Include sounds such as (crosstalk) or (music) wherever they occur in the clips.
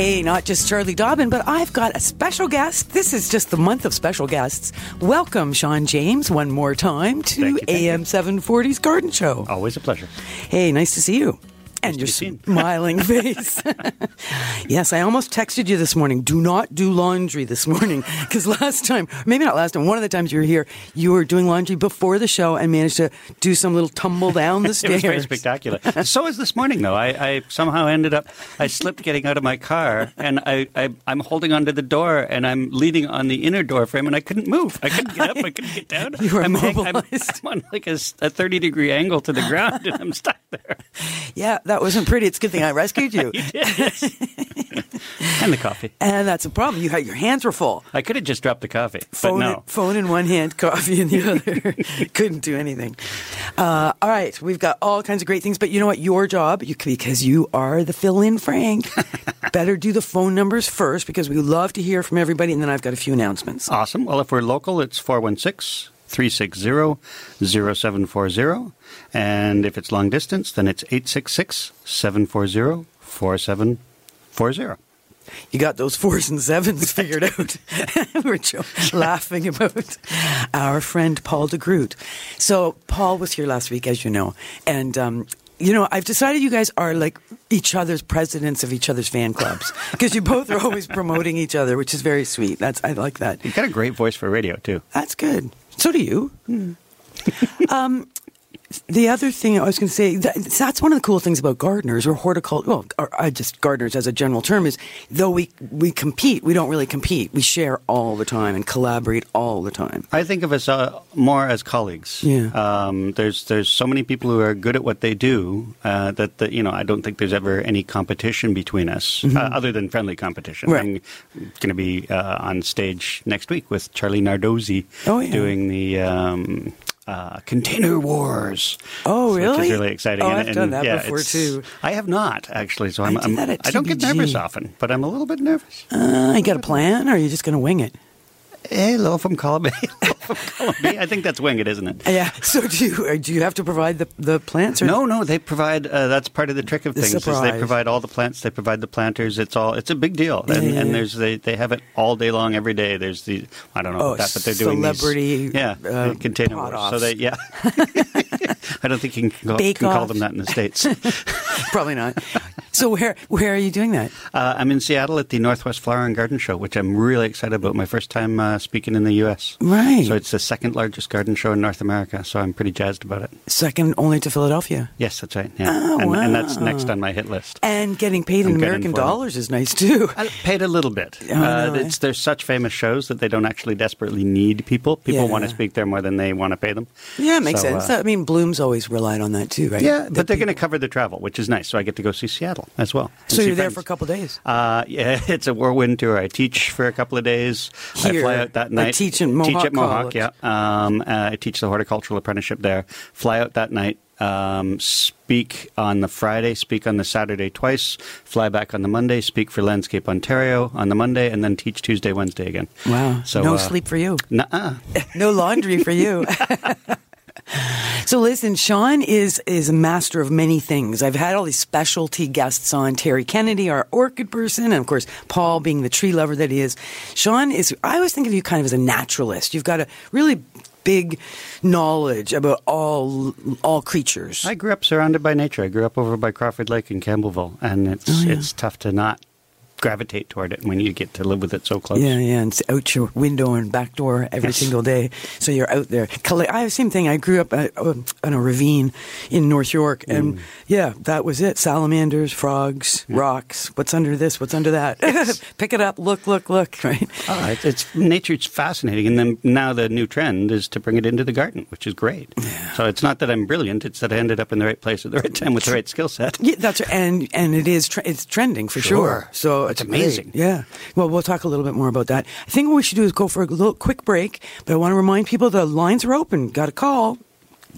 Hey, not just Charlie Dobbin, but I've got a special guest. This is just the month of special guests. Welcome, Sean James, one more time to you, AM 740's Garden Show. Always a pleasure. Hey, nice to see you. And your smiling (laughs) face. yes, I almost texted you this morning. Do not do laundry this morning. Because last time, maybe not last time, one of the times you were here, you were doing laundry before the show and managed to do some little tumble down the stairs. (laughs) It was very spectacular. so is this morning, though. I, I somehow ended up, I slipped getting out of my car, and I, I, I'm holding onto the door, and I'm leaning on the inner door frame, and I couldn't move. I couldn't get up. I couldn't get down. (laughs) You were I'm, hang- I'm. I'm on like a 30 degree angle to the ground, and I'm stuck there. Yeah, that wasn't pretty. It's a good thing I rescued you. (laughs) (laughs) And the coffee. and that's a problem. You had your hands were full. I could have just dropped the coffee, but phone, no. in, phone in one hand, coffee in the other. (laughs) Couldn't do anything. Uh, all right, we've got all kinds of great things, but you know what? Your job, you, because you are the fill-in Frank, better do the phone numbers first because we love to hear from everybody, and then I've got a few announcements. Awesome. Well, if we're local, it's 416 360 0740. And if it's long distance, then it's 866 740 4740. You got those fours and sevens (laughs) figured out. (laughs) We're jo- laughing about our friend Paul de Groot. So Paul was here last week, as you know, and. Um, you know, I've decided you guys are like each other's presidents of each other's fan clubs (laughs) because you both are always promoting each other, which is very sweet. That's I like that. You've got a great voice for radio, too. That's good. So do you. (laughs) um, the other thing I was going to say, that, that's one of the cool things about gardeners or horticulture, well, or, uh, just gardeners as a general term is though we, we compete, we don't really compete. We share all the time and collaborate all the time. I think of us uh, more as colleagues. Yeah. Um, there's there's so many people who are good at what they do uh, that the, you know I don't think there's ever any competition between us uh, other than friendly competition. Mm-hmm. Right. I'm going to be uh, on stage next week with Charlie Nardozzi Oh, yeah. doing the. Um, uh, Container Wars. Oh, Which really? is really exciting. Oh, And- I've and, done that yeah, before, too. I have not actually, so I I'm, did I'm I don't get nervous often, but I'm a little bit nervous. Uh, you got a plan or are you just going to wing it? Hello from column A. (laughs) From column think that's winged, isn't it? (laughs) Yeah. So do you, uh, do you have to provide the, the plants? Or No, no, they provide. Uh, that's part of the trick of things. Is they provide all the plants. They provide the planters. It's all. It's a big deal. And, Yeah, yeah, and there's they, they have it all day long, every day. There's the I don't know Oh, that, but they're doing celebrity, these, yeah uh, container wars. So they yeah. (laughs) I don't think you can, call, can call them that in the states. (laughs) Probably not. So where where are you doing that? uh, I'm in Seattle at the Northwest Flower and Garden Show, which I'm really excited about. My first time uh, speaking in the U.S. Right. So it's the second largest garden show in North America. So I'm pretty jazzed about it. Second only to Philadelphia. Yes, that's right. Yeah, Oh, and, and that's next on my hit list. And getting paid in I'm good American dollars is nice too. I paid a little bit. Oh, uh, eh? there's such famous shows that they don't actually desperately need people. People Yeah. want to speak there more than they want to pay them. Yeah, it makes So, sense. uh, I mean, Bloom's always relied on that too, right? yeah, but they're going to cover the travel, which is nice. So I get to go see Seattle as well. So you're there friends. for a couple days. Uh, yeah, (laughs) it's a whirlwind tour. I teach for a couple of days. I Here, fly out that night. teach in Mohawk Teach at Mohawk, College. yeah. Um, uh, I teach the horticultural apprenticeship there. Fly out that night. Um, speak on the Friday, speak on the Saturday twice, fly back on the Monday, speak for Landscape Ontario on the Monday, and then teach Tuesday, Wednesday again. Wow. So, no uh, sleep for you. Nuh-uh. (laughs) No laundry for you. (laughs) So listen, Sean is is a master of many things. I've had all these specialty guests on. Terry Kennedy, our orchid person, and of course Paul being the tree lover that he is. Sean is. I always think of you kind of as a naturalist. You've got a really big knowledge about all all creatures. I grew up surrounded by nature. I grew up over by Crawford Lake in Campbellville, and it's Oh, yeah. it's tough to not gravitate toward it when you get to live with it so close. Yeah, yeah, and it's out your window and back door every Yes. single day. So you're out there. I have the same thing. I grew up uh, uh, in a ravine in North York, and Mm. yeah, that was it. Salamanders, frogs, rocks. What's under this? What's under that? (laughs) Pick it up. Look, look, look. (laughs) Right. Oh, it's, it's nature's fascinating, and then now the new trend is to bring it into the garden, which is great. So it's not that I'm brilliant; it's that I ended up in the right place at the right time with the right skill set. Yeah, that's right. and and it is tre- it's trending for sure. Sure. So It's great. amazing. Yeah. Well, we'll talk a little bit more about that. I think what we should do is go for a little quick break. But I want to remind people the lines are open. Got a call?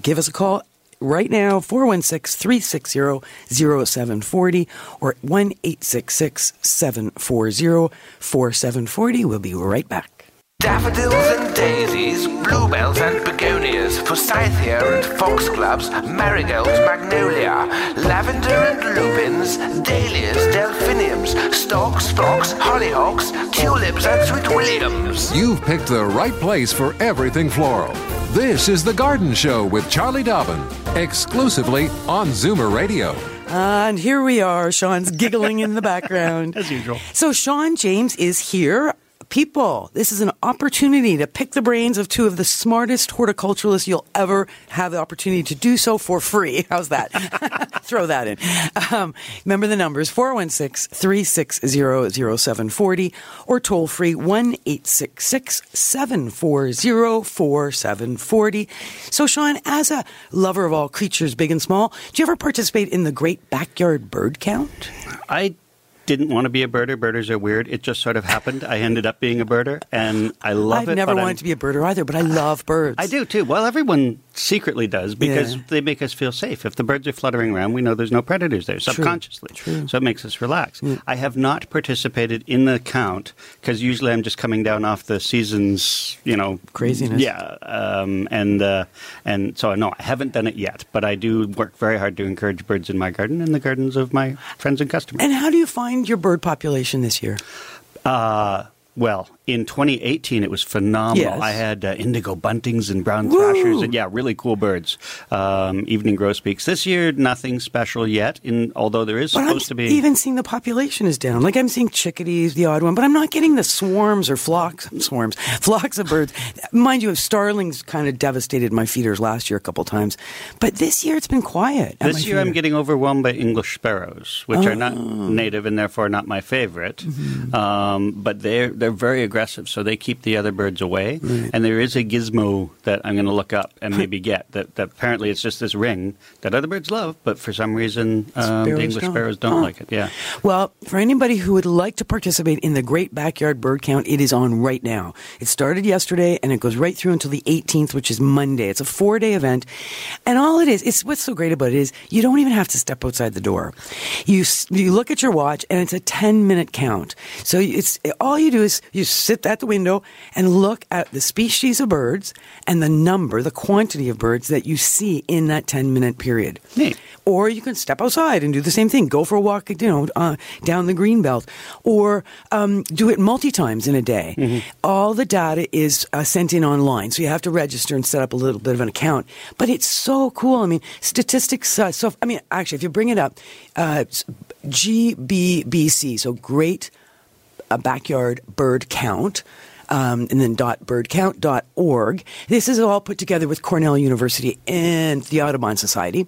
Give us a call right now 416-360-0740 or 1-866-740-4740. We'll be right back. Daffodils and daisies, bluebells and begonias, forsythia and foxgloves, marigolds, magnolia, lavender and lupins, dahlias, delphiniums, stalks, phlox, hollyhocks, tulips and sweet williams. You've picked the right place for everything floral. This is The Garden Show with Charlie Dobbin, exclusively on Zoomer Radio. And here we are. Sean's giggling in the (laughs) background. As usual. So, Sean James is here. People, this is an opportunity to pick the brains of two of the smartest horticulturalists you'll ever have the opportunity to do so for free. (laughs) How's that? (laughs) Throw that in. Um, remember the numbers 416 360 0740 or toll free 1 866 740 4740. So, Sean, as a lover of all creatures, big and small, do you ever participate in the Great Backyard Bird Count? I didn't want to be a birder. Birders are weird. It just sort of happened. I ended up being a birder, and I love I've it. never but I'm- wanted to be a birder either, but I love birds. I do too. Well, everyone secretly does because Yeah. they make us feel safe. If the birds are fluttering around, we know there's no predators there subconsciously. True. So it makes us relax. I have not participated in the count because usually I'm just coming down off the season's, you know, Craziness. Yeah, um, and uh, and so no, I haven't done it yet, but I do work very hard to encourage birds in my garden and the gardens of my friends and customers. And how do you find your bird population this year? Uh, well, in 2018, it was phenomenal. Yes. I had uh, indigo buntings and brown thrashers, and yeah, really cool birds. Um, evening grosbeaks. This year, nothing special yet. In although there is But I'm supposed to be. even seeing the population is down. Like I'm seeing chickadees, the odd one, but I'm not getting the swarms or flocks, swarms, (laughs) flocks of birds. Mind you, starlings kind of devastated my feeders last year a couple times, but this year it's been quiet. this year, I'm getting overwhelmed by English sparrows, which are not Oh. native and therefore not my favorite. Mm-hmm. Um, but they're they're very aggressive, so they keep the other birds away. And there is a gizmo that I'm going to look up and maybe get. That, that apparently it's just this ring that other birds love, but for some reason um, the English don't. sparrows don't Huh. like it. Yeah. Well, for anybody who would like to participate in the Great Backyard Bird Count, it is on right now. It started yesterday and it goes right through until the 18th, which is Monday. It's a four day event. And all it is, it's what's so great about it is you don't even have to step outside the door. You, you look at your watch and it's a 10 minute count. So it's, all you do is you sit at the window and look at the species of birds and the number, the quantity of birds that you see in that 10 minute period. Neat. Or you can step outside and do the same thing. Go for a walk, you know, uh, down the green belt, or um, do it multi times in a day. All the data is uh, sent in online, so you have to register and set up a little bit of an account. But it's so cool. I mean, statistics. Uh, so, I mean, actually, if you bring it up, uh, GBBC, so Great a backyard bird count. Um, and then dot birdcount.org. This is all put together with Cornell University and the Audubon Society.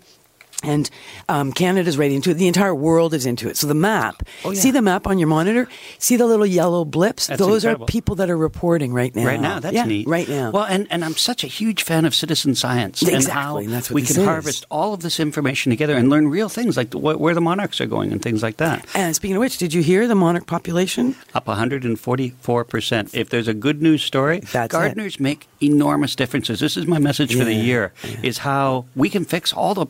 And um, Canada's right into it. The entire world is into it. So the map, oh, yeah. see the map on your monitor? See the little yellow blips? That's Those incredible. are people that are reporting right now. Right now, that's Yeah, neat. Right now. Well, and, and I'm such a huge fan of citizen science and Exactly, how and that's what we can is. harvest all of this information together and learn real things like wh- where the monarchs are going and things like that. and speaking of which, did you hear the monarch population? Up 144%. If there's a good news story, That's it. gardeners make enormous differences. This is my message for the Yeah, year is how we can fix all the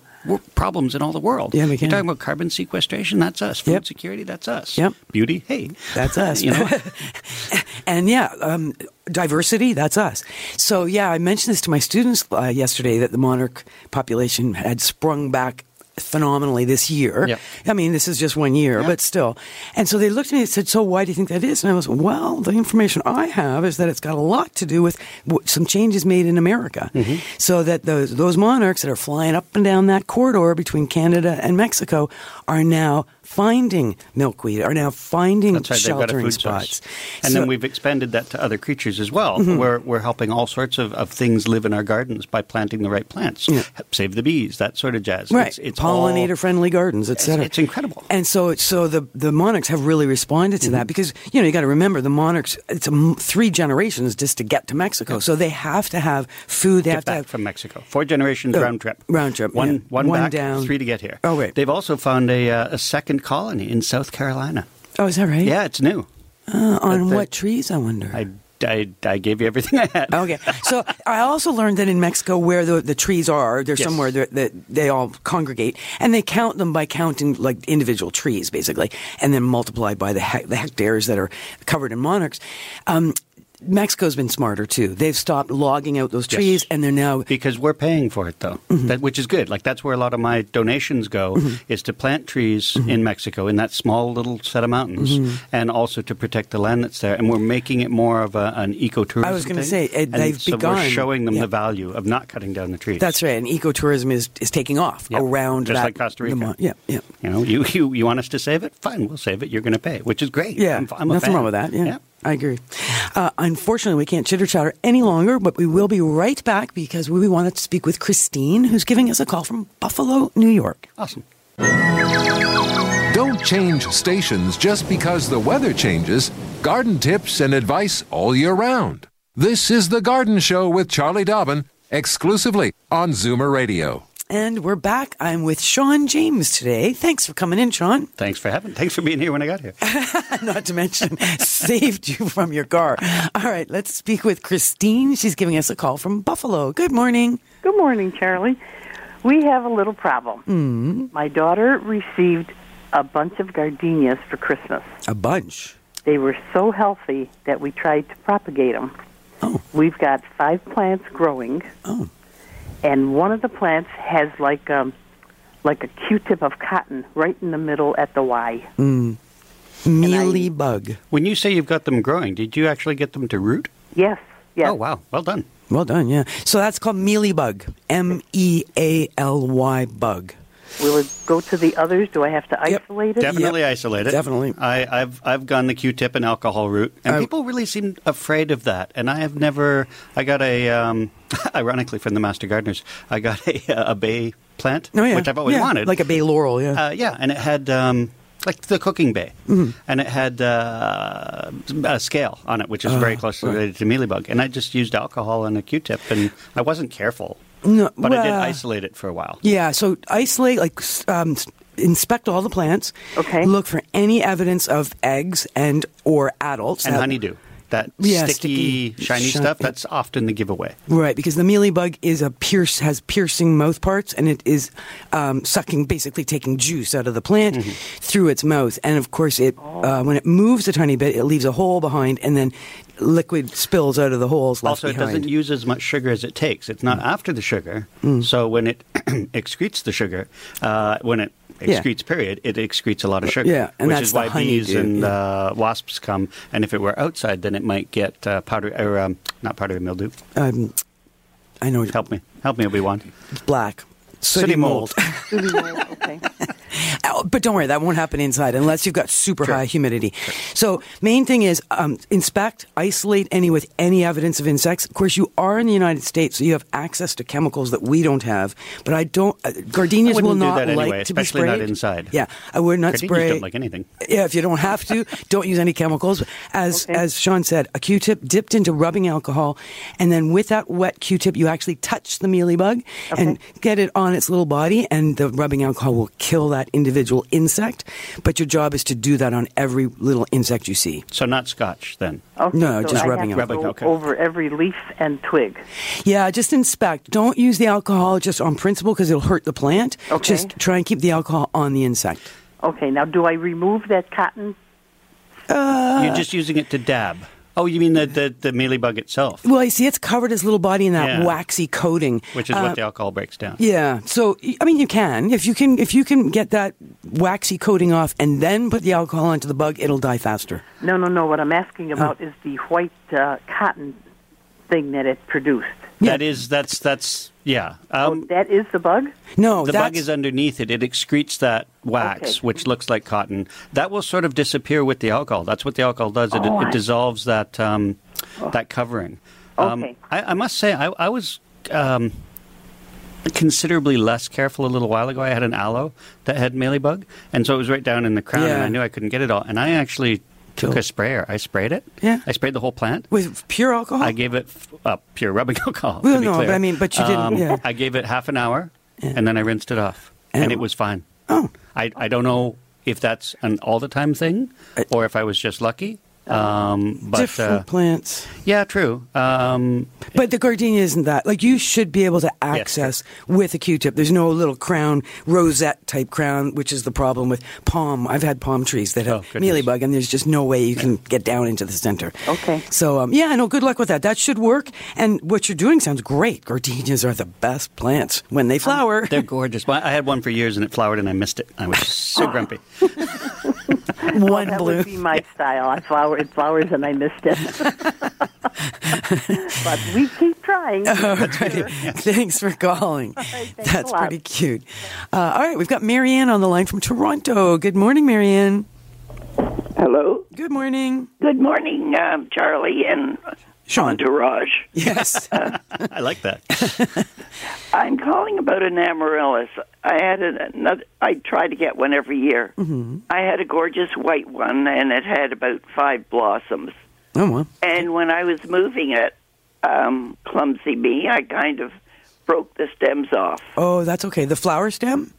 problems in all the world. Yeah, we can. You're talking about carbon sequestration, that's us. Food Yep. security, that's us. Yep. Beauty, hey. That's us. you know? (laughs) (laughs) and yeah, um, diversity, that's us. So yeah, I mentioned this to my students uh, yesterday that the monarch population had sprung back phenomenally this year. Yep. I mean, this is just one year, but still. And so they looked at me and said, "So why do you think that is?" And I was, "Well, the information I have is that it's got a lot to do with some changes made in America, Mm-hmm. so that those those monarchs that are flying up and down that corridor between Canada and Mexico are now." Finding milkweed are now finding That's right. They've got a sheltering food spots, source. And So- then we've expanded that to other creatures as well. Mm-hmm. We're, we're helping all sorts of, of things live in our gardens by planting the right plants. Yeah. Save the bees, that sort of jazz. right? It's, it's Pollinator friendly gardens, etc. it's incredible. And so, so the the monarchs have really responded to Mm-hmm. that because you know you got to remember the monarchs. It's a three generations just to get to Mexico, so they have to have food. They Get have to back have from Mexico. Four generations Oh, round trip. round trip, One, yeah. one, One back, down. three to get here. Oh, right. They've also found a, uh, a second colony in South Carolina. Oh, is that right? Yeah, it's new. Uh, on the- what trees? I wonder. I, I, I gave you everything I had. Okay, so I also learned that in Mexico, where the, the trees are, there's Yes. somewhere that they all congregate, and they count them by counting like individual trees, basically, and then multiply by the, hec- the hectares that are covered in monarchs. Um, Mexico's been smarter too. They've stopped logging out those Yes. trees, and they're now Because we're paying for it, though, Mm-hmm. that, which is good. Like that's where a lot of my donations go, is to plant trees Mm-hmm. in Mexico in that small little set of mountains, and also to protect the land that's there. And we're making it more of a, an ecotourism. I was gonna say, it- they've so begun- We're showing them yeah. the value of not cutting down the trees. That's right, and ecotourism is, is taking off Yep. around Just that, like Costa Rica. mon- yeah, yeah, You know, you, you you want us to save it? Fine, we'll save it. You're going to pay, which is great. yeah. I'm, I'm Nothing fan. wrong with that. Yeah, I agree. Uh, unfortunately, we can't chitter chatter any longer, but we will be right back because we wanted to speak with Christine, who's giving us a call from Buffalo, New York. Awesome. Don't change stations just because the weather changes. Garden tips and advice all year round. This is The Garden Show with Charlie Dobbin, exclusively on Zoomer Radio. And we're back. I'm with Sean James today. Thanks for coming in, Sean. Thanks for having. Me. Thanks for being here when I got here. (laughs) Not to mention, saved you from your car. All right, let's speak with Christine. She's giving us a call from Buffalo. Good morning. Good morning, Charlie. We have a little problem. Mm. My daughter received a bunch of gardenias for Christmas. A bunch. They were so healthy that we tried to propagate them. Oh. We've got five plants growing, Oh. And one of the plants has like um, like a Q-tip of cotton right in the middle at the Y. Mealy bug. When you say you've got them growing, did you actually get them to root? Yes, yes. Oh wow, well done. Well done, yeah. So that's called mealy bug. M E A L Y bug. Will it go to the others? Do I have to Yep. isolate it? Definitely Yep. isolate it. Definitely. I, I've I've gone the Q-tip and alcohol route, and I- people really seem afraid of that. And I have never. I got a, um, (laughs) ironically from the Master Gardeners, I got a, a bay plant, Oh, yeah. which I've always Yeah, wanted, Like a bay laurel, yeah. Uh, yeah, and it had um, like the cooking bay, Mm-hmm. and it had uh, a scale on it, which is Oh, very closely related to mealybug. And I just used alcohol and a Q-tip, and I wasn't careful, No, but I did isolate it for a while. Yeah, so isolate, like, um, inspect all the plants. Okay. Look for any evidence of eggs and or adults. And That- honeydew, that Yeah, sticky, sticky, shiny shi- stuff, that's often the giveaway. Right, because the mealybug is a pierce has piercing mouth parts, and it is um, sucking, basically taking juice out of the plant Mm-hmm. through its mouth. And of course, it uh, when it moves a tiny bit, it leaves a hole behind, and then liquid spills out of the holes left Also, it behind. doesn't use as much sugar as it takes. It's not after the sugar. Mm. So when it (clears throat) excretes the sugar, uh, when it Yeah. excretes, period, it excretes a lot of sugar. Yeah, and which that's is why bees honeydew, and yeah. uh, wasps come. And if it were outside, then it might get uh, powder or um, not powdery mildew. um, I know Help me, help me, Obi Wan. it's black. City, Sooty mold. mold. Really well, okay. (laughs) Oh, but don't worry, that won't happen inside unless you've got super high humidity. So, main thing is um, inspect, isolate any with any evidence of insects. Of course, you are in the United States, so you have access to chemicals that we don't have. But I don't. Uh, gardenias I wouldn't will do not that anyway, like to be especially sprayed. not inside. Yeah, I would not Gardenias spray. don't like anything. Yeah, if you don't have to, (laughs) don't use any chemicals. As Okay. as Sean said, a Q-tip dipped into rubbing alcohol, and then with that wet Q-tip, you actually touch the mealybug and get it on its little body, and the rubbing alcohol will kill that individual insect. But your job is to do that on every little insect you see. So not scotch then. Okay, No, so just I rubbing have to alcohol. go Okay. over every leaf and twig. Yeah, just inspect. Don't use the alcohol just on principle because it'll hurt the plant. Okay. Just try and keep the alcohol on the insect. Okay, now do I remove that cotton? Uh, You're just using it to dab. Oh, you mean the the, the mealybug itself, Well, you see, it's covered its little body in that Yeah. waxy coating, which is Uh, what the alcohol breaks down. Yeah. So I mean, you can if you can if you can get that waxy coating off and then put the alcohol onto the bug, it'll die faster. No, no, no. What I'm asking about is the white uh, cotton thing that it produced. That is that's that's yeah. Um, oh, that is the bug. No, the that's, bug is underneath it. It excretes that wax, Okay. which looks like cotton. That will sort of disappear with the alcohol. That's what the alcohol does. It, Oh, it I- dissolves that um, that covering. Um, Okay. I, I must say, I, I was um, considerably less careful a little while ago. I had an aloe that had mealybug, and so it was right down in the crown, and I knew I couldn't get it all. And I actually took Cool. a sprayer. I sprayed it. Yeah. I sprayed the whole plant. with pure alcohol. I gave it uh, pure rubbing (laughs) alcohol. Well, no, clear. but I mean, but you didn't- Um, yeah. I gave it half an hour, and then I rinsed it off, and, And- it was fine. oh, I I don't know if that's an all the time thing, I- or if I was just lucky. Um, but different uh, plants. yeah, true. Um, But the gardenia isn't that. Like you should be able to access with a Q-tip. There's no little crown, rosette type crown, which is the problem with palm. I've had palm trees that have Oh, goodness. mealybug, and there's just no way you can get down into the center. Okay. So um, yeah, no, good luck with that. That should work. And what you're doing sounds great. Gardenias are the best plants when they flower. they're gorgeous. Well, I had one for years, and it flowered, and I missed it. I was so (laughs) grumpy. (laughs) (laughs) One that bloom. would be my style. I flower it flowers and I missed it. (laughs) but we keep trying. (laughs) Thanks for calling. thanks That's pretty cute. Uh, all right, we've got Marianne on the line from Toronto. Good morning, Marianne. Hello. Good morning. Good morning, um, Charlie and Sean. Entourage. Yes. (laughs) I like that. (laughs) I'm calling about an amaryllis. I had another. I try to get one every year. Mm-hmm. I had a gorgeous white one, and it had about five blossoms. oh, well. And when I was moving it, um, clumsy me, I kind of broke the stems off. Oh, that's okay. The flower stem?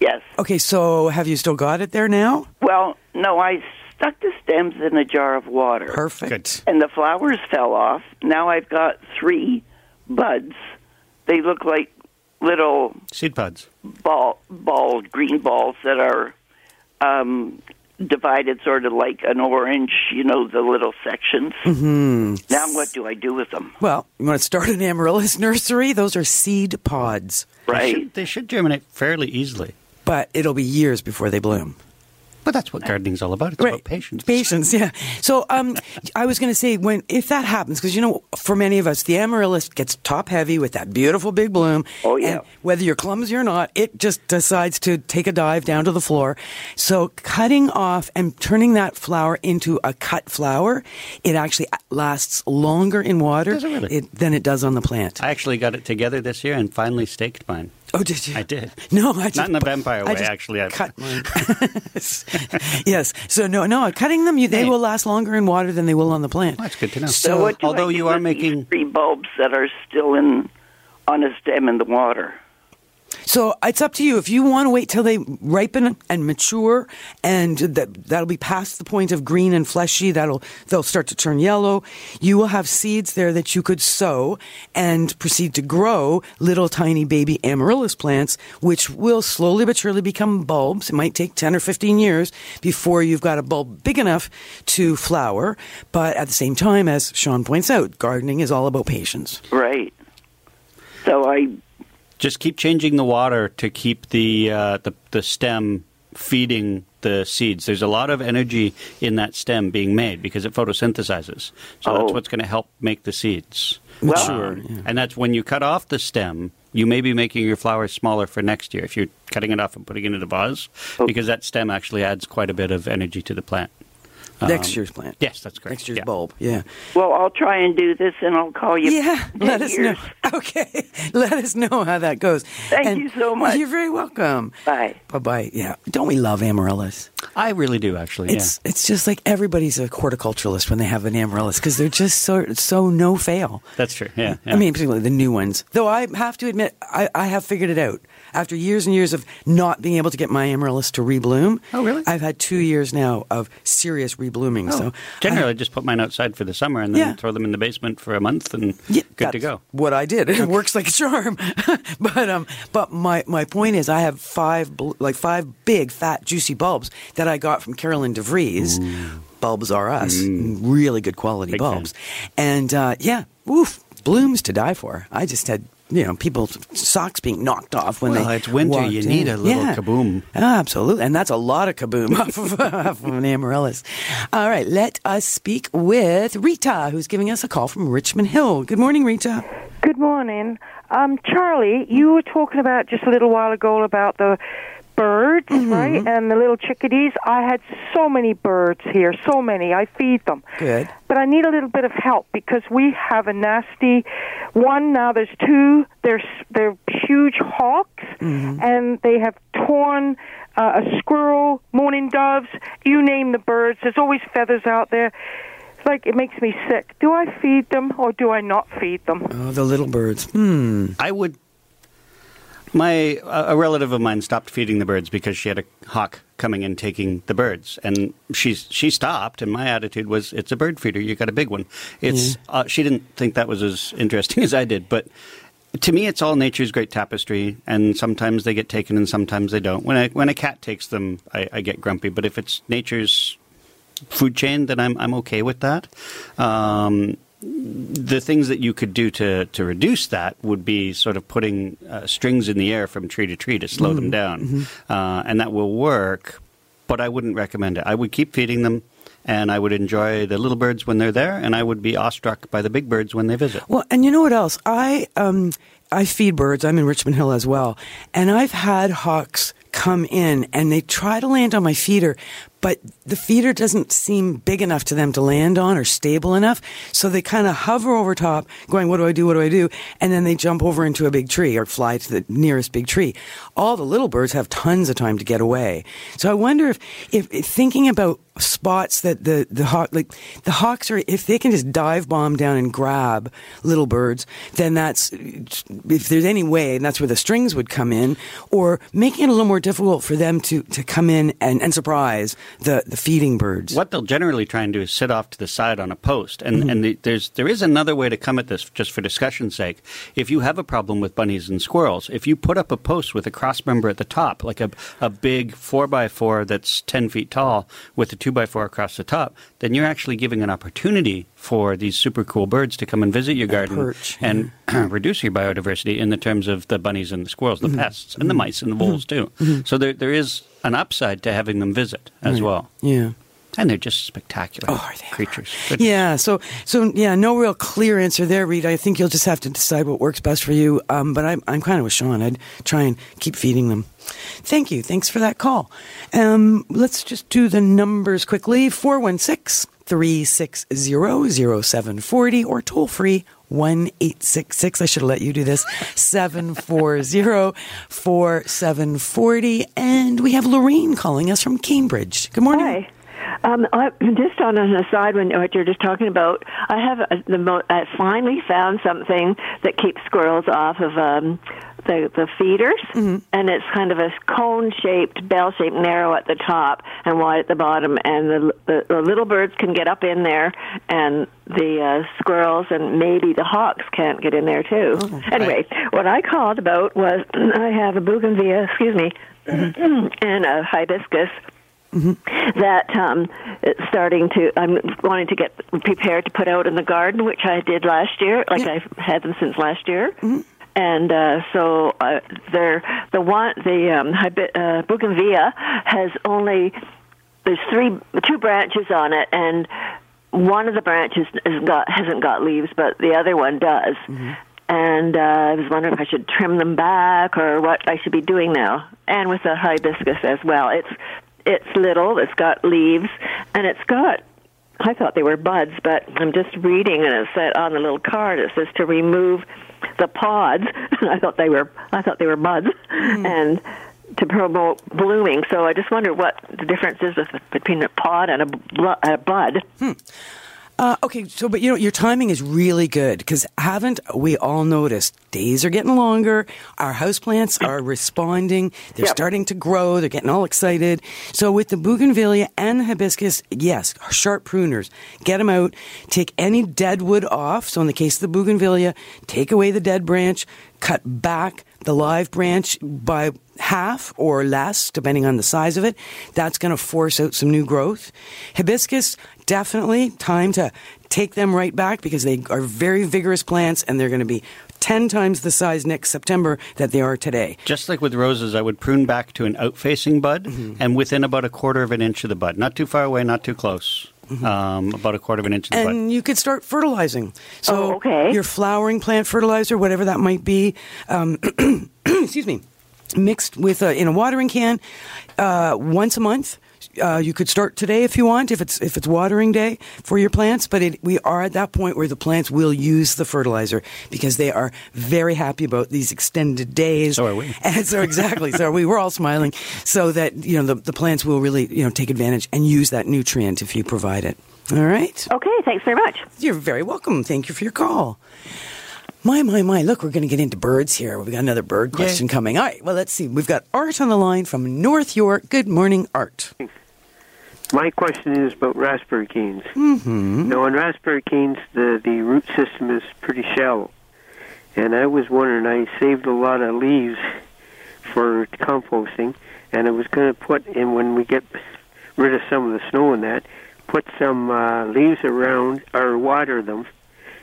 Yes. Okay, so have you still got it there now? Well, no, I stuck the stems in a jar of water. Perfect. And the flowers fell off. Now I've got three buds. They look like little Seed pods. ball, ball, green balls that are um, divided sort of like an orange. You know, the little sections. Mm-hmm. Now what do I do with them? Well, you want to start an amaryllis nursery? Those are seed pods, They Right. should, they should germinate fairly easily. but it'll be years before they bloom. But that's what gardening's all about. It's about patience. Patience, yeah. So, um, I was going to say when if that happens, because you know, for many of us, the amaryllis gets top heavy with that beautiful big bloom. Oh, yeah. And whether you're clumsy or not, it just decides to take a dive down to the floor. So, cutting off and turning that flower into a cut flower, it actually lasts longer in water it really? than it does on the plant. I actually got it together this year and finally staked mine. Oh, did you? I did. No, I just Not in the vampire I way, just actually. I- cut (laughs) mine. (laughs) yes. So no, no, cutting them, you, they Hey. will last longer in water than they will on the plant. That's good to know. So, what do although I do you are making- three bulbs that are still in on a stem in the water. So it's up to you. If you want to wait till they ripen and mature, and that that'll be past the point of green and fleshy, that'll they'll start to turn yellow. You will have seeds there that you could sow and proceed to grow little tiny baby amaryllis plants, which will slowly but surely become bulbs. It might take ten or fifteen years before you've got a bulb big enough to flower. But at the same time, as Sean points out, gardening is all about patience. Right. So I Just keep changing the water to keep the, uh, the the stem feeding the seeds. There's a lot of energy in that stem being made because it photosynthesizes. So that's Oh. what's going to help make the seeds Well- mature. And that's when you cut off the stem. You may be making your flowers smaller for next year if you're cutting it off and putting it in a vase, Oh. because that stem actually adds quite a bit of energy to the plant. Next Um, year's plant. Yes, that's correct. Next year's Yeah. bulb. Yeah. well, I'll try and do this, and I'll call you. Yeah, (laughs) let us years. know. (laughs) Okay, let us know how that goes. Thank you so much. You're very welcome. Bye. Bye bye. Yeah, don't we love amaryllis? I really do, actually. It's it's just like everybody's a horticulturalist when they have an amaryllis because they're just so so no fail. That's true. Yeah, yeah. I mean, particularly the new ones. Though I have to admit, I, I have figured it out. After years and years of not being able to get my amaryllis to rebloom. Oh, really? I've had two years now of serious reblooming. Oh, so generally, I- I just put mine outside for the summer and then Yeah. throw them in the basement for a month and Yeah, good to go. What I did, it works like a charm. (laughs) but um, but my my point is, I have five like five big, fat, juicy bulbs that I got from Carolyn DeVries. bulbs are us. Really good quality Big bulbs. And uh, yeah, oof, blooms to die for. I just had you know people's socks being knocked off when Well, they it's winter, walked you need in. a little yeah. kaboom. Absolutely, and that's a lot of kaboom (laughs) off of, off of an amaryllis. All right, let us speak with Rita, who's giving us a call from Richmond Hill. Good morning, Rita. Good morning. Um, Charlie, you were talking about just a little while ago about the birds, Mm-hmm. right? And the little chickadees. I had so many birds here, so many. I feed them. Good. But I need a little bit of help because we have a nasty one now. There's two. They're they're huge hawks, Mm-hmm. and they have torn uh, a squirrel, mourning doves. You name the birds. There's always feathers out there. Like it makes me sick. Do I feed them or do I not feed them? Oh, the little birds. Hmm. I would. My a relative of mine stopped feeding the birds because she had a hawk coming and taking the birds, and she she stopped. And my attitude was, "It's a bird feeder. You got a big one." It's uh, she didn't think that was as interesting (laughs) as I did, but to me, it's all nature's great tapestry, and sometimes they get taken and sometimes they don't. When a, when a cat takes them, I, I get grumpy. But if it's nature's food chain, then I'm I'm okay with that. Um, the things that you could do to, to reduce that would be sort of putting uh, strings in the air from tree to tree to slow them down, uh, and that will work. But I wouldn't recommend it. I would keep feeding them, and I would enjoy the little birds when they're there, and I would be awestruck by the big birds when they visit. Well, and you know what else? I um I feed birds. I'm in Richmond Hill as well, and I've had hawks come in and they try to land on my feeder, but the feeder doesn't seem big enough to them to land on or stable enough. So they kind of hover over top, going, "What do I do? What do I do?" And then they jump over into a big tree or fly to the nearest big tree. All the little birds have tons of time to get away. So I wonder if, if, if thinking about spots that the the hawk like the hawks are if they can just dive bomb down and grab little birds then that's if there's any way and that's where the strings would come in or making it a little more difficult for them to to come in and, and surprise the the feeding birds. What they'll generally try and do is sit off to the side on a post, and mm-hmm. and the, there's there is another way to come at this, just for discussion's sake. If you have a problem with bunnies and squirrels, if you put up a post with a cross member at the top, like a a big four by four that's ten feet tall with a two by four across the top, then you're actually giving an opportunity for these super cool birds to come and visit your garden perch, and (clears throat) reduce your biodiversity in the terms of the bunnies and the squirrels, the mm-hmm. pests, and the mice and the mm-hmm. voles too. So there there is an upside to having them visit as well. yeah And they're just spectacular Oh, they creatures. Yeah, so so yeah, no real clear answer there, Reed. I think you'll just have to decide what works best for you. Um, but I'm I'm kind of with Sean. I'd try and keep feeding them. Thank you. Thanks for that call. Um, let's just do the numbers quickly. 416 360 0740 or toll free 1 866. I should have let you do this. Seven four zero four seven forty. And we have Lorraine calling us from Cambridge. Good morning. Hi. Um, I, just on an aside, when what you're just talking about, I have a, the mo- I finally found something that keeps squirrels off of um, the the feeders, and it's kind of a cone-shaped, bell-shaped, narrow at the top and wide at the bottom, and the, the, the little birds can get up in there, and the uh, squirrels and maybe the hawks can't get in there too. anyway, what I called about was (clears throat) I have a bougainvillea, excuse me, (clears throat) and a hibiscus that um, it's starting to. I'm wanting to get prepared to put out in the garden, which I did last year. Like I've had them since last year. And uh, so uh, they're the one the um, uh, bougainvillea has only there's three two branches on it, and one of the branches has got hasn't got leaves, but the other one does. And uh, I was wondering if I should trim them back or what I should be doing now. And with the hibiscus as well, it's it's little, it's got leaves, and it's got. I thought they were buds, but I'm just reading, and it said on the little card it says to remove the pods. (laughs) I thought they were. I thought they were buds, and to promote blooming. So I just wonder what the difference is with, between a pod and a, bud. Uh, okay, so but you know your timing is really good because haven't we all noticed days are getting longer. Our houseplants are responding. They're Yep. starting to grow. They're getting all excited. So with the bougainvillea and the hibiscus, yes, sharp pruners. Get them out. Take any dead wood off. So in the case of the bougainvillea, take away the dead branch, cut back the live branch by half or less, depending on the size of it. That's going to force out some new growth. Hibiscus, definitely time to take them right back because they are very vigorous plants and they're going to be 10 times the size next September that they are today. Just like with roses, I would prune back to an out-facing bud and within about a quarter of an inch of the bud. Not too far away, not too close. Um, about a quarter of an inch of the. And you could start fertilizing. So Oh, okay. your flowering plant fertilizer, whatever that might be, um, (clears throat) excuse me, mixed with a, in a watering can uh, once a month. Uh, you could start today if you want, if it's if it's watering day for your plants. But it, we are at that point where the plants will use the fertilizer because they are very happy about these extended days. So are we. (laughs) And so exactly, so we were all smiling, so that you know the, the plants will really you know take advantage and use that nutrient if you provide it. All right. Okay, thanks very much. You're very welcome. Thank you for your call. My, my, my. Look, we're going to get into birds here. We've got another bird question coming. All right, well, let's see. We've got Art on the line from North York. Good morning, Art. My question is about raspberry canes. Mm-hmm. Now, on raspberry canes, the, the root system is pretty shallow. And I was wondering, I saved a lot of leaves for composting, and I was going to put in, when we get rid of some of the snow and that, put some uh, leaves around, or water them,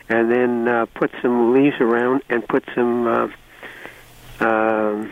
and then uh, put some leaves around and put some uh, um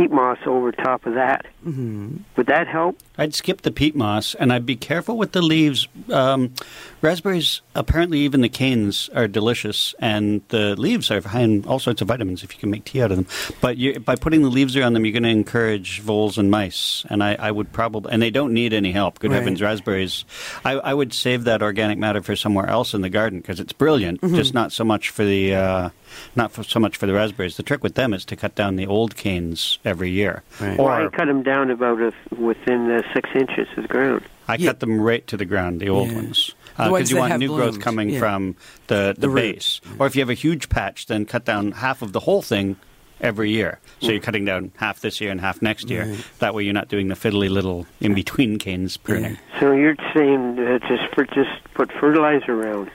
peat moss over top of that. Mm-hmm. Would that help? I'd skip the peat moss and I'd be careful with the leaves. Um, raspberries, apparently, even the canes are delicious, and the leaves are high in all sorts of vitamins if you can make tea out of them. But you, by putting the leaves around them, you're going to encourage voles and mice. And I, I would probably, and they don't need any help. Good Right. heavens, raspberries. I, I would save that organic matter for somewhere else in the garden because it's brilliant. Just not so much for the, uh, not for, so much for the raspberries. The trick with them is to cut down the old canes every year. Right. Well, I cut them down about a, within uh, six inches of the ground. I Yeah. cut them right to the ground, the old Yeah. ones. Because ones you want have new growth coming yeah. from the, the, The root. base. Or if you have a huge patch, then cut down half of the whole thing every year. So Mm. you're cutting down half this year and half next year. That way you're not doing the fiddly little in between canes pruning. So you're saying uh, just for just put fertilizer around.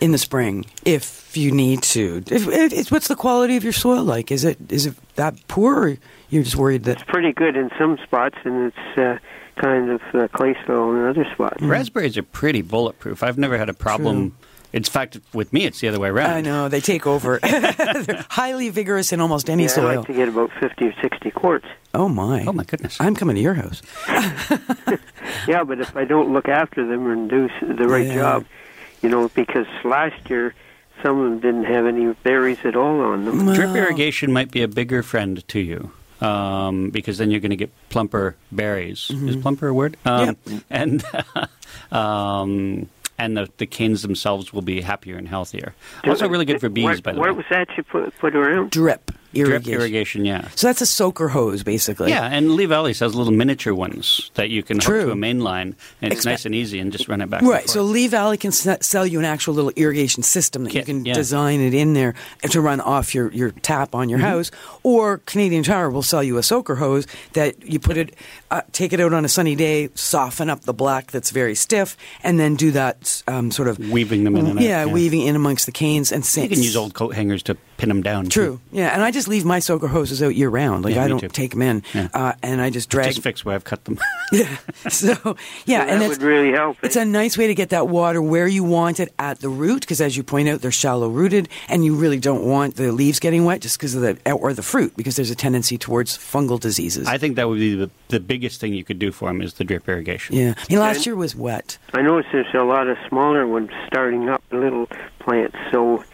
In the spring, if you need to. If, if, it's, what's the quality of your soil like? Is it is it that poor, or you're just worried that? It's pretty good in some spots, and it's uh, kind of uh, clay soil in other spots. Raspberries are pretty bulletproof. I've never had a problem. In fact, with me, it's the other way around. I know they take over. (laughs) They're highly vigorous in almost any Yeah, I soil. like to get about 50 or 60 quarts. Oh my! Oh, my goodness. I'm coming to your house. (laughs) Yeah, but if I don't look after them and do the right Yeah. job, you know, because last year some of them didn't have any berries at all on them. Drip irrigation might be a bigger friend to you. Um, because then you're going to get plumper berries. Is plumper a word? Um, And (laughs) um, and the, the canes themselves will be happier and healthier. Also, really good for bees, What, by the what way. was that you put, put around? Drip irrigation. Drip irrigation, yeah. So that's a soaker hose, basically. Yeah, and Lee Valley has little miniature ones that you can hook to a main line, and it's Expe- nice and easy, and just run it back. and Right. So Lee Valley can s- sell you an actual little irrigation system that you can yeah. design it in there to run off your, your tap on your Mm-hmm. house. Or Canadian Tire will sell you a soaker hose that you put it, uh, take it out on a sunny day, soften up the black that's very stiff, and then do that um, sort of Weaving them in and out, Yeah, yeah. weaving in amongst the canes and you can use old coat hangers to pin them down. too. True. Yeah, and I just leave my soaker hoses out year round. Like Yeah, I don't too. take them in, Yeah. uh, and I just drag. Just fix where I've cut them. (laughs) Yeah. So yeah, (laughs) that and it's would really help. it's eh? a nice way to get that water where you want it at the root, because as you point out, they're shallow rooted, and you really don't want the leaves getting wet just because of the or the fruit, because there's a tendency towards fungal diseases. I think that would be the, the biggest thing you could do for them is the drip irrigation. yeah, I mean, last And- year was wet. I noticed there's a lot of smaller ones starting up, little plants. So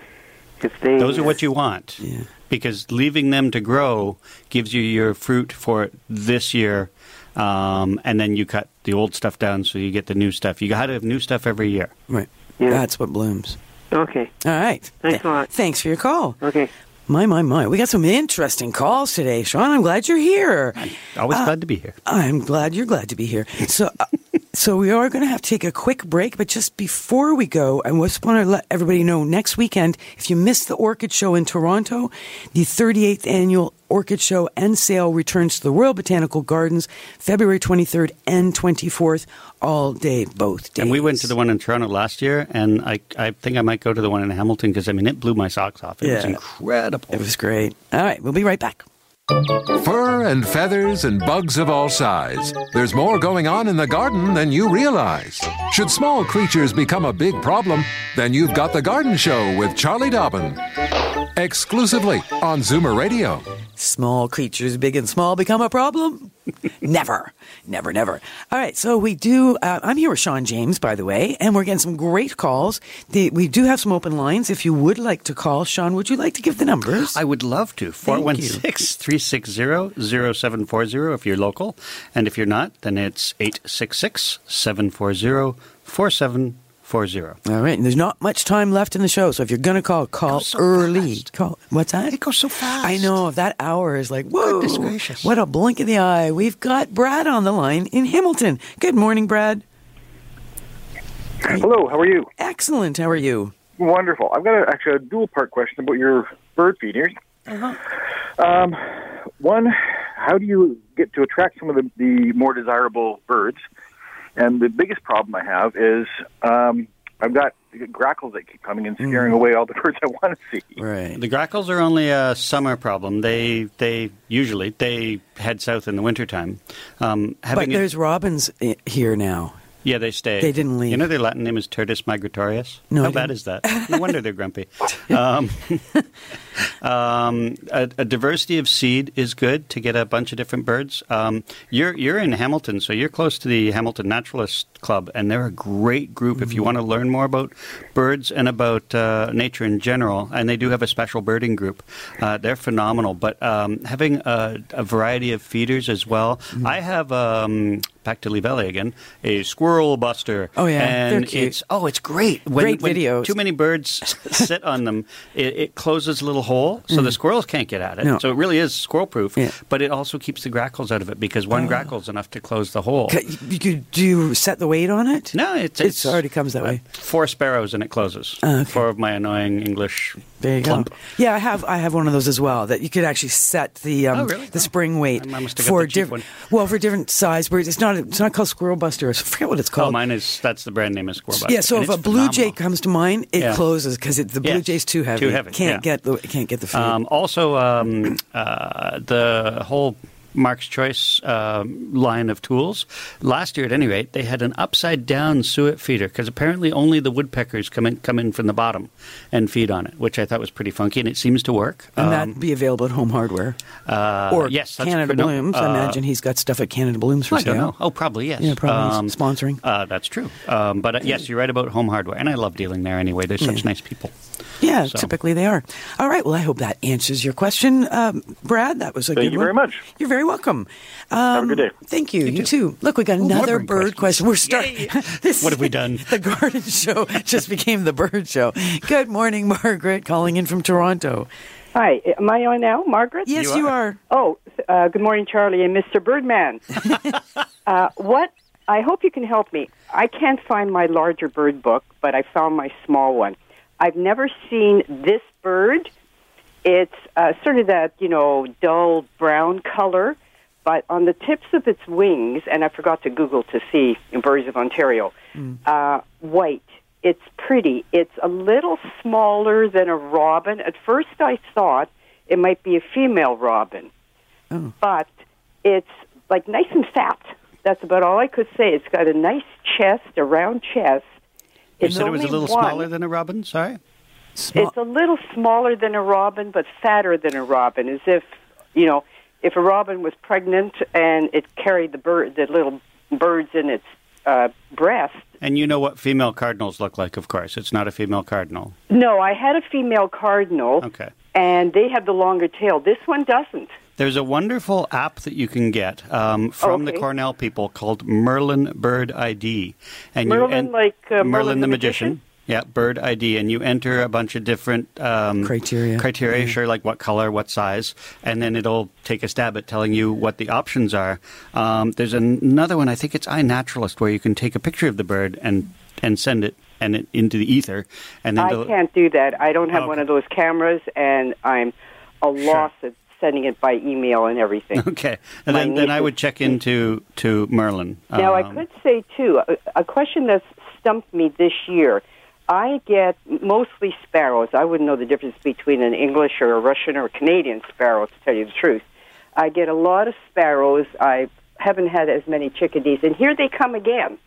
if they Those are what you want. Yeah. Because leaving them to grow gives you your fruit for this year, um, and then you cut the old stuff down so you get the new stuff. You got to have new stuff every year. Right. Yeah. That's what blooms. Okay. All right. Thanks a lot. Thanks for your call. Okay. My, my, my. We got some interesting calls today, Sean. I'm glad you're here. Always Uh, glad to be here. I'm glad you're glad to be here. So, uh, (laughs) So we are going to have to take a quick break, but just before we go, I just want to let everybody know next weekend, if you missed the Orchid Show in Toronto, the 38th annual Orchid Show and Sale returns to the Royal Botanical Gardens February 23rd and 24th, all day, both days. And we went to the one in Toronto last year, and I, I think I might go to the one in Hamilton because, I mean, it blew my socks off. It was incredible. It was great. All right, we'll be right back. Fur and feathers and bugs of all size. There's more going on in the garden than you realize. Should small creatures become a big problem, then you've got The Garden Show with Charlie Dobbin. Exclusively on Zoomer Radio. Small creatures, big and small, become a problem? Never, never, never. All right, so we do. Uh, I'm here with Sean James, by the way, and we're getting some great calls. The, we do have some open lines. If you would like to call, Sean, would you like to give the numbers? I would love to. Thank you. 416 360 0740 if you're local. And if you're not, then it's 866 740 4740. All right, and there's not much time left in the show, so if you're going to call, call so early. fast. Call what's that? It goes so fast. I know that hour is like whoa! Goodness gracious. What a blink of the eye. We've got Brad on the line in Hamilton. Good morning, Brad. Hello, how are you? Excellent. How are you? Wonderful. I've got a, actually a dual part question about your bird feeders. Uh-huh. Um, one, how do you get to attract some of the, the more desirable birds? And the biggest problem I have is um, I've got grackles that keep coming and scaring away all the (laughs) birds I want to see. Mm. Right. The grackles are only a summer problem. They they usually they head south in the wintertime. Um, But having a- there's robins here now. Yeah, they stay. They didn't leave. You know their Latin name is Turdus migratorius. No, How I bad is that? (laughs) No wonder they're grumpy. Um, (laughs) um, a, a diversity of seed is good to get a bunch of different birds. Um, you're you're in Hamilton, so you're close to the Hamilton Naturalist Club, and they're a great group if you Mm-hmm. want to learn more about birds and about uh, nature in general. And they do have a special birding group. Uh, they're phenomenal. But um, having a, a variety of feeders as well. Mm-hmm. I have. Back to Lee Valley again, a squirrel buster. Oh, yeah, they're and cute. it's oh, it's great. When, Great when videos. Too many birds (laughs) sit on them. It, it closes a little hole, so the squirrels can't get at it. Mm. No. So it really is squirrel proof. Yeah. But it also keeps the grackles out of it because one grackle is enough to close the hole. You could, do you set the weight on it? No, it's, It's it's already comes that way. Four sparrows and it closes. Oh, okay. Four of my annoying English There you plump. go. Yeah, I have. I have one of those as well. That you could actually set the um, Oh, really? the Oh. spring weight I must have for different. Well, for different size birds. It's not. It's not called squirrel buster. I forget what it's called. Oh, called. mine is that's the brand name is squirrel buster. yeah. So and if a blue jay comes to mind, it Yeah. closes because the blue Yes, jay's too heavy. too heavy, Can't yeah. get the can't get the food. Um, also, um, uh, the whole Mark's Choice um, line of tools. Last year, at any rate, they had an upside down suet feeder because apparently only the woodpeckers come in, come in from the bottom and feed on it, which I thought was pretty funky, and it seems to work. and Um, that'd be available at Home Hardware uh, or yes, that's Canada no, Blooms. I uh, imagine he's got stuff at Canada Blooms for I don't sale. know. Oh, probably yes. Yeah, probably Um, sponsoring. Uh, that's true. Um, but uh, yes, you're right about home hardware, and I love dealing there anyway. They're such nice people. Yeah, So- typically they are. All right. Well, I hope that answers your question, um, Brad. That was a Thank good one. Thank you very much. You're very welcome. Um, Have a good day. Thank you. You, too. Look, we got more another bird bird question. We're starting. (laughs) this, What have we done? (laughs) The garden show just became the bird show. Good morning, (laughs) Margaret, calling in from Toronto. Hi, am I on now, Margaret? Yes, you, are. Oh, uh, good morning, Charlie and Mr. Birdman. uh, what? I hope you can help me. I can't find my larger bird book, but I found my small one. I've never seen this bird. It's uh, sort of that, you know, dull brown color, but on the tips of its wings, and I forgot to Google to see in Birds of Ontario, uh, white. It's pretty. It's a little smaller than a robin. At first, I thought it might be a female robin, but it's like nice and fat. That's about all I could say. It's got a nice chest, a round chest. You It's said it was a little one. smaller than a robin. Sorry. Small. It's a little smaller than a robin, but fatter than a robin, as if you know, if a robin was pregnant and it carried the bird, the little birds in its uh, breast. And you know what female cardinals look like, of course. It's not a female cardinal. No, I had a female cardinal, Okay. and they have the longer tail. This one doesn't. There's a wonderful app that you can get um, from the Cornell people called Merlin Bird ID. And Merlin, you, and like uh, Merlin, the, magician. Yeah, bird ID, and you enter a bunch of different um, Criteria. Criteria, Yeah. sure, like what color, what size, and then it'll take a stab at telling you what the options are. Um, there's an- another one, I think it's iNaturalist, where you can take a picture of the bird and and send it and it into the ether, and then I del- can't do that. I don't have Oh, one of those cameras, and I'm a loss at sending it by email and everything. (laughs) Okay, and My then, then I would check into to Merlin. Now, I Um, could say, too, a, a question that's stumped me this year. I get mostly sparrows. I wouldn't know the difference between an English or a Russian or a Canadian sparrow, to tell you the truth. I get a lot of sparrows. I haven't had as many chickadees. And here they come again.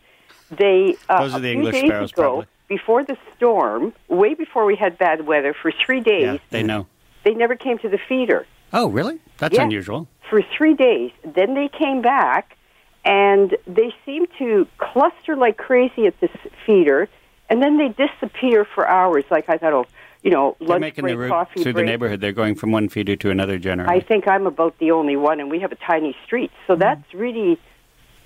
They uh, Those are the English sparrows, ago, probably. before the storm, way before we had bad weather, for three days, yeah, they know. they never came to the feeder Oh, really? That's Yeah. unusual. for three days. Then they came back, and they seem to cluster like crazy at this feeder, and then they disappear for hours. Like I thought, oh, you know, They're lunch making break, the route coffee through break. the neighborhood. They're going from one feeder to another generally. I think I'm about the only one, and we have a tiny street, so that's really.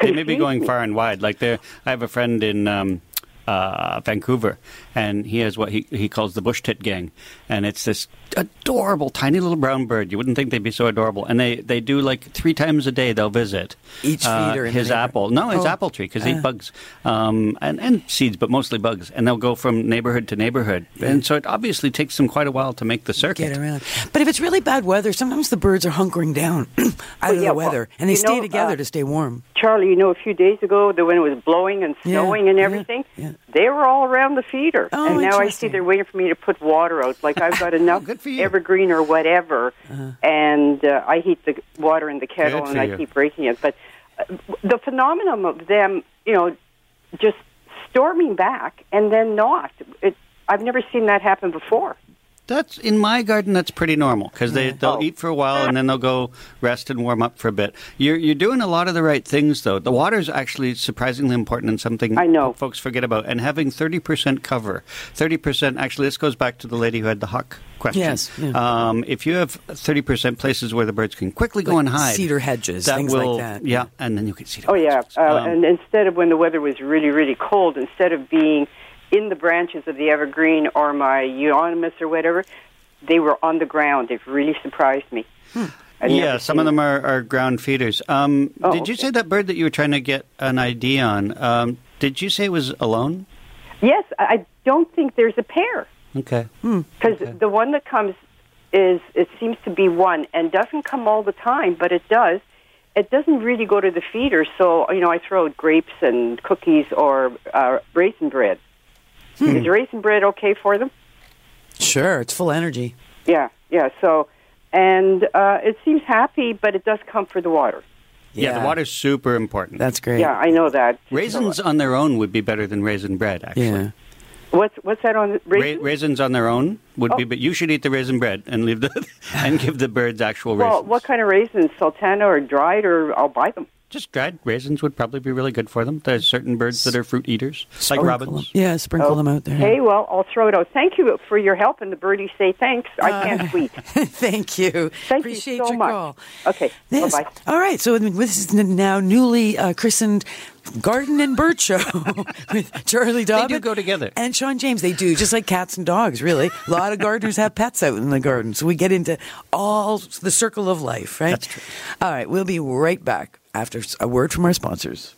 they may be going far and wide. Like there, I have a friend in um, uh, Vancouver, and he has what he he calls the bush tit gang, and it's this adorable tiny little brown bird. You wouldn't think they'd be so adorable, and they they do like three times a day. They'll visit Each uh, feeder in his apple. No, his Oh. apple tree because they Uh. eat bugs um, and and seeds, but mostly bugs. And they'll go from neighborhood to neighborhood, and so it obviously takes them quite a while to make the circuit. Get around. But if it's really bad weather, sometimes the birds are hunkering down (clears throat) out of yeah, the well, weather, and they stay know, together uh, to stay warm. Charlie, you know, a few days ago, the wind was blowing and Yeah, snowing and everything, yeah. they were all around the feeder. Oh, and now I see they're waiting for me to put water out. Like I've got (laughs) enough Good for you. evergreen or whatever, and uh, I heat the water in the kettle Good and I you. keep breaking it. But uh, the phenomenon of them, you know, just storming back and then not. It, I've never seen that happen before. That's in my garden. That's pretty normal because they they'll Oh. eat for a while and then they'll go rest and warm up for a bit. You're you're doing a lot of the right things though. The water is actually surprisingly important and something I know. folks forget about. And having thirty percent cover, thirty percent. Actually, this goes back to the lady who had the hawk question. Yes, yeah. Um, if you have thirty percent places where the birds can quickly go Like and hide, cedar hedges, that things like that. Yeah, and then you can cedar. Oh yeah, uh, Um, and instead of when the weather was really really cold, instead of being in the branches of the evergreen or my euonymus or whatever, they were on the ground. It really surprised me. I'd yeah, some of them are, are ground feeders. Um, Oh, did you okay. say that bird that you were trying to get an ID on? Um, did you say it was alone? Yes, I I don't think there's a pair Okay. because the one that comes is it seems to be one and doesn't come all the time, but it does. It doesn't really go to the feeder, so you know I throw out grapes and cookies or uh, raisin bread. Is raisin bread okay for them? Sure, it's full energy. Yeah, yeah. So, and uh, it seems happy, but it does come for the water. Yeah, the water's super important. That's great. Yeah, I know that. Raisins on their own would be better than raisin bread, actually. Yeah. What's what's that on the Ra- raisins? raisins on their own would be, Oh. but you should eat the raisin bread and leave the (laughs) and give the birds actual raisins. well, what kind of raisins? Sultana or dried, or I'll buy them. Just dried raisins would probably be really good for them. There's certain birds that are fruit eaters, like Sprinkle robins. Them. Yeah, sprinkle them out there. Hey, well, I'll throw it out. Thank you for your help, and the birdies say thanks. I can't (laughs) tweet. Thank you. Thank Appreciate you so your much. call. Okay, Yes. bye bye. All right. So this is now newly uh, christened Garden and Bird Show (laughs) with Charlie Dobbin. They do go together. And Sean James. They do, just like cats and dogs, really. A lot of gardeners have pets out in the garden. So we get into all the circle of life, right? That's true. All right. We'll be right back after a word from our sponsors.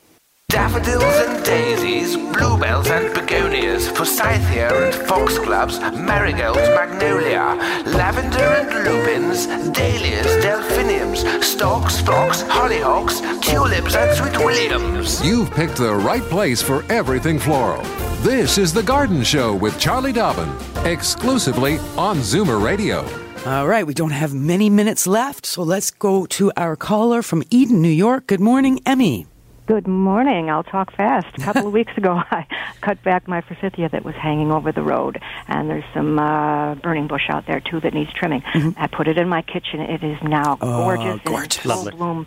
Daffodils and daisies, bluebells and begonias, forsythia and foxgloves, marigolds, magnolia, lavender and lupins, dahlias, delphiniums, stalks, fox, hollyhocks, tulips and sweet williams. You've picked the right place for everything floral. This is The Garden Show with Charlie Dobbin, exclusively on Zoomer Radio. All right. We don't have many minutes left. So let's go to our caller from Eden, New York. Good morning, Emmy. Good morning. I'll talk fast. A couple of (laughs) weeks ago, (laughs) I cut back my forsythia that was hanging over the road, and there's some uh, burning bush out there too that needs trimming. I put it in my kitchen. It is now Oh, gorgeous, and gorgeous. in full Lovely. bloom,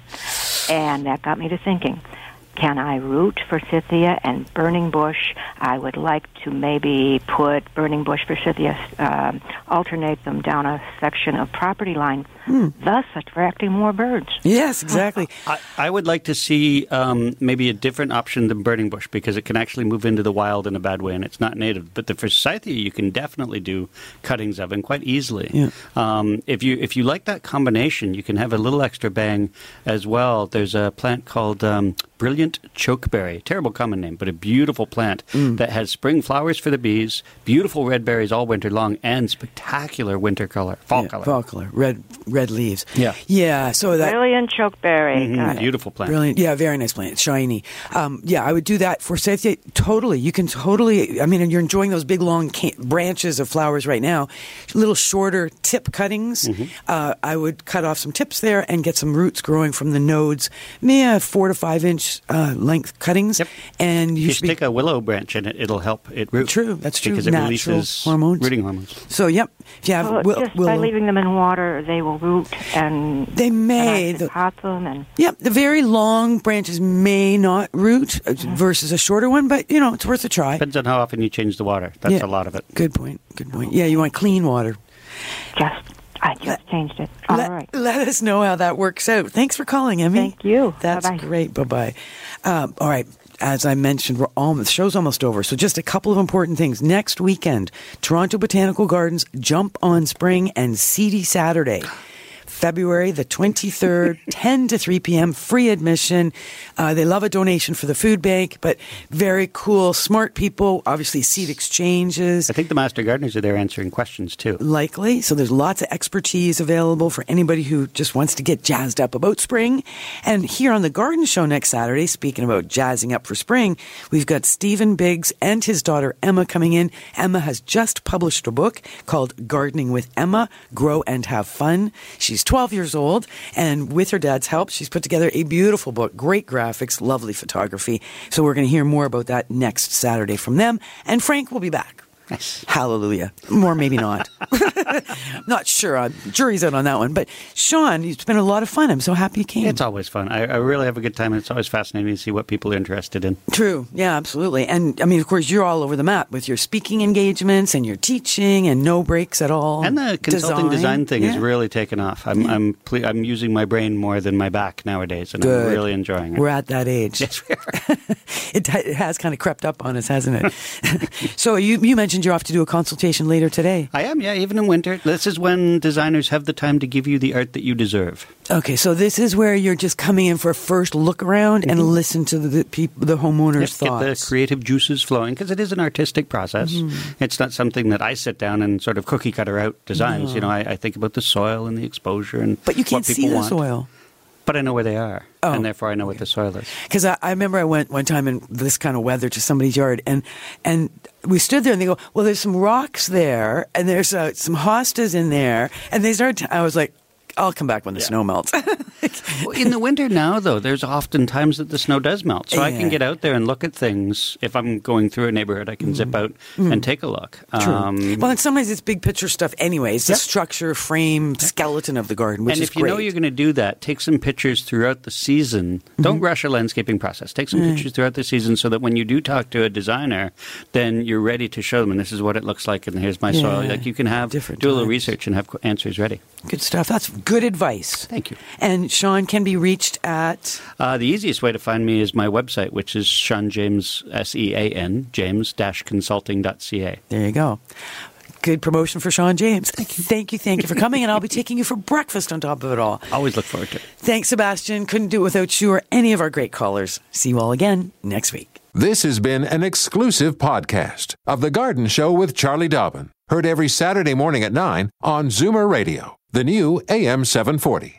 and that got me to thinking. Can I root forsythia and burning bush? I would like to maybe put burning bush forsythia, um, alternate them down a section of property line thus attracting more birds. Yes, exactly. I, I would like to see um, maybe a different option than burning bush because it can actually move into the wild in a bad way and it's not native. But the forsythia you can definitely do cuttings of and quite easily. Yeah. Um, if you if you like that combination, you can have a little extra bang as well. There's a plant called um, brilliant chokeberry. Terrible common name, but a beautiful plant Mm. that has spring flowers for the bees, beautiful red berries all winter long, and spectacular winter color, fall Yeah, color. fall color, red red leaves. Yeah. yeah. So that Brilliant chokeberry. Mhm, Beautiful plant. Brilliant. Yeah, very nice plant. It's shiny. Um, yeah, I would do that for Forsythia. Totally. You can totally, I mean, you're enjoying those big long ca- branches of flowers right now. Little shorter tip cuttings. Mm-hmm. Uh, I would cut off some tips there and get some roots growing from the nodes. Yeah, four to five inch uh, length cuttings. And you You should be a willow branch in it; it'll help it root. True, that's true. Because it Natural releases hormones. rooting hormones. So, yep. If you have Well, will, just by willow- leaving them in water, they will root and They may. And I them and Yep, the very long branches may not root uh, versus a shorter one, but you know it's worth a try. Depends on how often you change the water. That's Yeah. a lot of it. Good point. Good point. Yeah, you want clean water. just I just changed it. All right. let, let us know how that works out. Thanks for calling, Emmy. Thank you. That's Bye-bye. great. Bye bye. Um, all right. As I mentioned, we're all, the show's almost over. So just a couple of important things. Next weekend, Toronto Botanical Gardens Jump on Spring and Seedy Saturday. February the 23rd, (laughs) 10 to 3 p.m., free admission. Uh, they love a donation for the food bank, but very cool, smart people, obviously seed exchanges. I think the master gardeners are there answering questions too. Likely. So there's lots of expertise available for anybody who just wants to get jazzed up about spring. And here on the Garden Show next Saturday, speaking about jazzing up for spring, we've got Steven Biggs and his daughter Emma coming in. Emma has just published a book called Gardening with Emma Grow and Have Fun. She's 12 years old, and with her dad's help, she's put together a beautiful book. Great graphics, lovely photography. So we're going to hear more about that next Saturday from them. And Frank will be back. (laughs) Hallelujah. More maybe not. (laughs) not sure. Uh, jury's out on that one. But Sean, it's been a lot of fun. I'm so happy you came. It's always fun. I, I really have a good time, and it's always fascinating to see what people are interested in. True. Yeah, absolutely. And I mean, of course, you're all over the map with your speaking engagements and your teaching and no breaks at all. And the consulting design, thing Yeah. has really taken off. I'm I'm ple- I'm using my brain more than my back nowadays, and Good. I'm really enjoying it. We're at that age. Yes, we are. (laughs) it, it has kind of crept up on us, hasn't it? so you you mentioned you're off to do a consultation later today. I am, yeah. Even in winter, this is when designers have the time to give you the art that you deserve. Okay, so this is where you're just coming in for a first look around and listen to the the, peop- the homeowners' Yep, get the thoughts. creative juices flowing because it is an artistic process. Mm-hmm. It's not something that I sit down and sort of cookie cutter out designs. No. You know, I, I think about the soil and the exposure and But you can't people see the want. soil. But I know where they are, Oh, and therefore I know what the soil is. Because I, I remember I went one time in this kind of weather to somebody's yard, and and we stood there, and they go, "Well, there's some rocks there, and there's uh, some hostas in there," and they started. I was like, "I'll come back when the snow melts." (laughs) In the winter now, though, there's often times that the snow does melt. So I can get out there and look at things. If I'm going through a neighborhood, I can zip out and take a look. Mm. True. Um, well, and sometimes it's big picture stuff anyway. It's the structure, frame, skeleton of the garden, which and is if you know you're going to do that, take some pictures throughout the season. Mm-hmm. Don't rush a landscaping process. Take some Mm. pictures throughout the season so that when you do talk to a designer, then you're ready to show them, and this is what it looks like, and here's my soil. Like you can have Different do a little times. research and have answers ready. Good stuff. That's good advice. Thank you. And Sean can be reached at Uh, the easiest way to find me is my website, which is Sean James S E A N James consulting.ca. There you go. Good promotion for Sean James. Thank you. Thank you. Thank you for coming. And I'll be taking you for breakfast on top of it all. (laughs) Always look forward to it. Thanks, Sebastian. Couldn't do it without you or any of our great callers. See you all again next week. This has been an exclusive podcast of The Garden Show with Charlie Dobbin. Heard every Saturday morning at 9 on Zoomer Radio, the new AM 740.